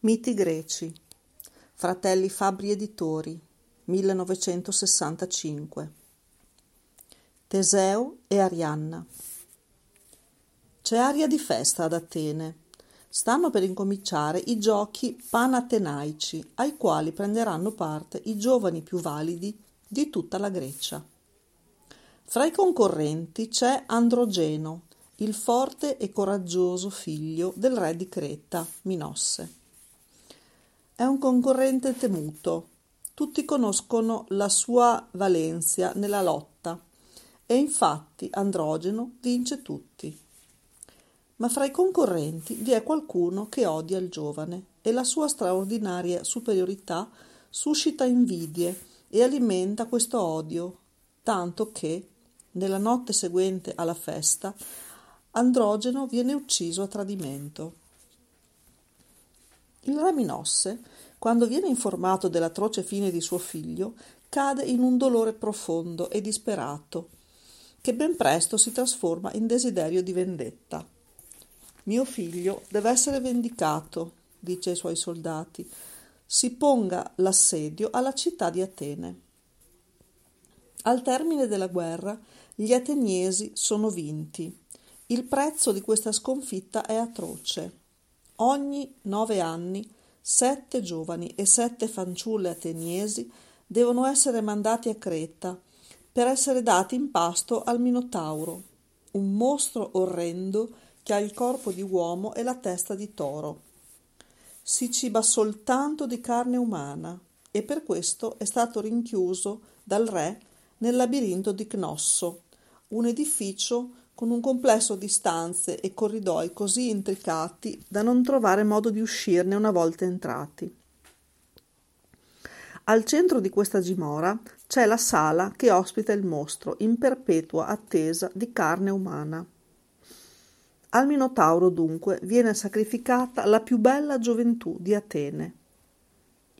Miti greci. Fratelli Fabbri Editori. 1965. Teseo e Arianna. C'è aria di festa ad Atene. Stanno per incominciare i giochi panatenaici, ai quali prenderanno parte i giovani più validi di tutta la Grecia. Fra i concorrenti c'è Androgeno, il forte e coraggioso figlio del re di Creta, Minosse. È un concorrente temuto. Tutti conoscono la sua valenza nella lotta e infatti Androgeno vince tutti. Ma fra i concorrenti vi è qualcuno che odia il giovane e la sua straordinaria superiorità suscita invidie e alimenta questo odio, tanto che, nella notte seguente alla festa, Androgeno viene ucciso a tradimento. Il re Minosse, quando viene informato dell'atroce fine di suo figlio, cade in un dolore profondo e disperato, che ben presto si trasforma in desiderio di vendetta. Mio figlio deve essere vendicato, dice ai suoi soldati, si ponga l'assedio alla città di Atene. Al termine della guerra gli ateniesi sono vinti il prezzo di questa sconfitta è atroce. Ogni nove anni sette giovani e sette fanciulle ateniesi devono essere mandati a Creta per essere dati in pasto al Minotauro, un mostro orrendo che ha il corpo di uomo e la testa di toro. Si ciba soltanto di carne umana e per questo è stato rinchiuso dal re nel labirinto di Cnosso, un edificio con un complesso di stanze e corridoi così intricati da non trovare modo di uscirne una volta entrati. Al centro di questa dimora c'è la sala che ospita il mostro in perpetua attesa di carne umana. Al Minotauro dunque viene sacrificata la più bella gioventù di Atene.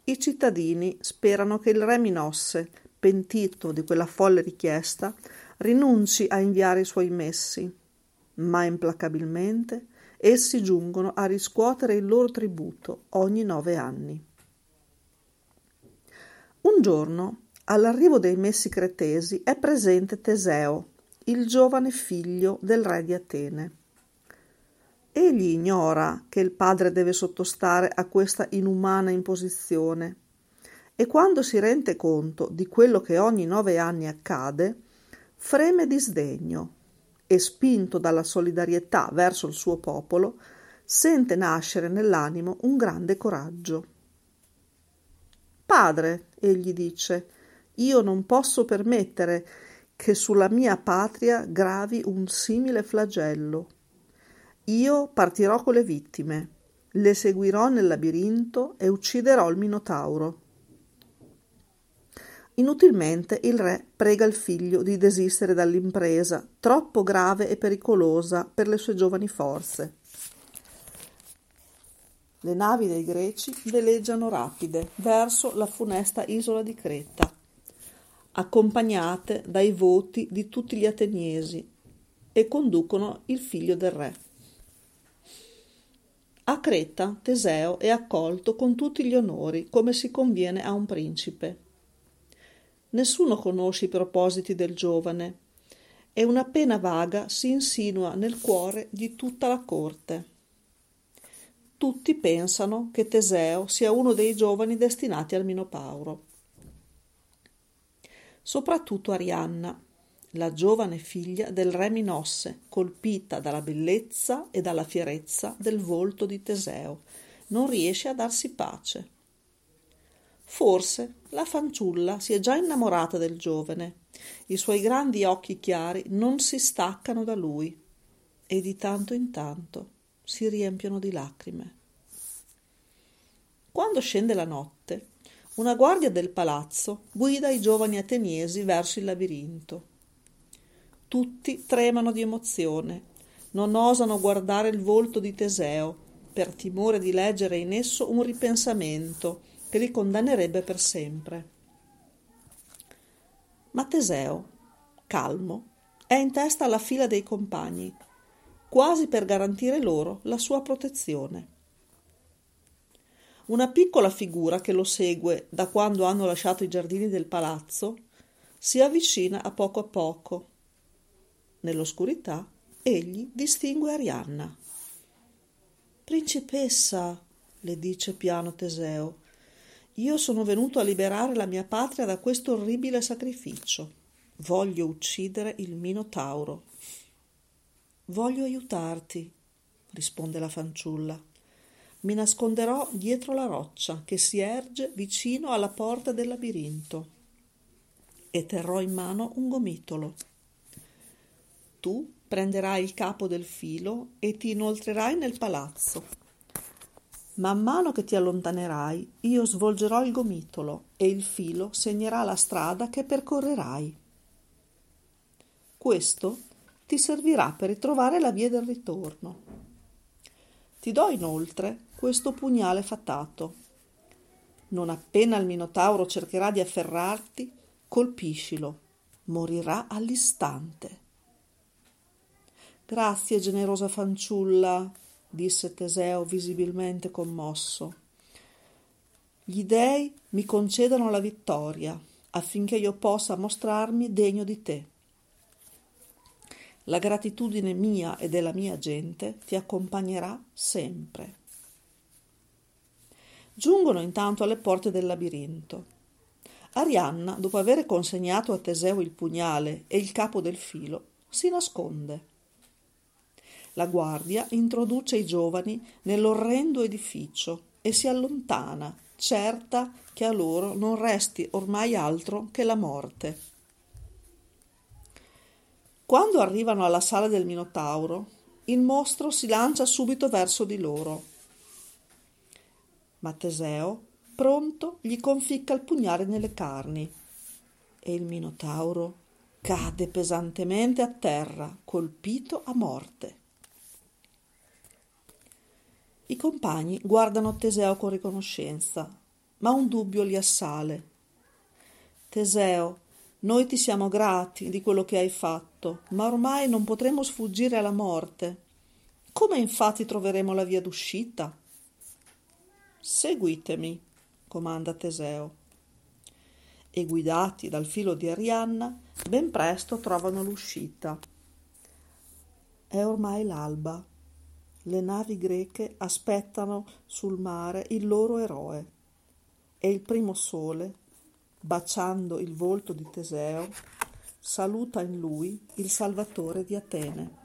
I cittadini sperano che il re Minosse, pentito di quella folle richiesta, rinunci a inviare i suoi messi, ma implacabilmente essi giungono a riscuotere il loro tributo ogni nove anni. Un giorno, all'arrivo dei messi cretesi, è presente Teseo, il giovane figlio del re di Atene. Egli ignora che il padre deve sottostare a questa inumana imposizione e quando si rende conto di quello che ogni nove anni accade, freme di sdegno e, spinto dalla solidarietà verso il suo popolo, sente nascere nell'animo un grande coraggio. Padre, egli dice, io non posso permettere che sulla mia patria gravi un simile flagello. Io partirò con le vittime, le seguirò nel labirinto e ucciderò il Minotauro. Inutilmente il re prega il figlio di desistere dall'impresa, troppo grave e pericolosa per le sue giovani forze. Le navi dei greci veleggiano rapide verso la funesta isola di Creta, accompagnate dai voti di tutti gli ateniesi, e conducono il figlio del re. A Creta Teseo è accolto con tutti gli onori, come si conviene a un principe Nessuno conosce i propositi del giovane e una pena vaga si insinua nel cuore di tutta la corte. Tutti pensano che Teseo sia uno dei giovani destinati al Minopauro. Soprattutto Arianna, la giovane figlia del re Minosse, colpita dalla bellezza e dalla fierezza del volto di Teseo, non riesce a darsi pace. Forse la fanciulla si è già innamorata del giovane. I suoi grandi occhi chiari non si staccano da lui e di tanto in tanto si riempiono di lacrime. Quando scende la notte, una guardia del palazzo guida i giovani ateniesi verso il labirinto. Tutti tremano di emozione, non osano guardare il volto di Teseo per timore di leggere in esso un ripensamento che li condannerebbe per sempre. Ma Teseo, calmo, è in testa alla fila dei compagni, quasi per garantire loro la sua protezione. Una piccola figura che lo segue da quando hanno lasciato i giardini del palazzo si avvicina a poco a poco. Nell'oscurità egli distingue Arianna. Principessa, le dice piano Teseo, io sono venuto a liberare la mia patria da questo orribile sacrificio. Voglio uccidere il Minotauro. Voglio aiutarti, risponde la fanciulla. Mi nasconderò dietro la roccia che si erge vicino alla porta del labirinto e terrò in mano un gomitolo. Tu prenderai il capo del filo e ti inoltrerai nel palazzo. Man mano che ti allontanerai, io svolgerò il gomitolo e il filo segnerà la strada che percorrerai. Questo ti servirà per ritrovare la via del ritorno. Ti do inoltre questo pugnale fatato. Non appena il Minotauro cercherà di afferrarti, colpiscilo, morirà all'istante. Grazie, generosa fanciulla, disse Teseo visibilmente commosso. Gli dei mi concedano la vittoria affinché io possa mostrarmi degno di te. La gratitudine mia e della mia gente ti accompagnerà sempre. Giungono intanto alle porte del labirinto. Arianna, dopo aver consegnato a Teseo il pugnale e il capo del filo, si nasconde. La guardia introduce i giovani nell'orrendo edificio e si allontana, certa che a loro non resti ormai altro che la morte. Quando arrivano alla sala del Minotauro, il mostro si lancia subito verso di loro ma Teseo, pronto, gli conficca il pugnale nelle carni e il Minotauro cade pesantemente a terra, colpito a morte. I compagni guardano Teseo con riconoscenza, ma un dubbio li assale. Teseo, noi ti siamo grati di quello che hai fatto, ma ormai non potremo sfuggire alla morte. Come infatti troveremo la via d'uscita? Seguitemi, comanda Teseo. E guidati dal filo di Arianna, ben presto trovano l'uscita. È ormai l'alba. Le navi greche aspettano sul mare il loro eroe e il primo sole, baciando il volto di Teseo, saluta in lui il salvatore di Atene.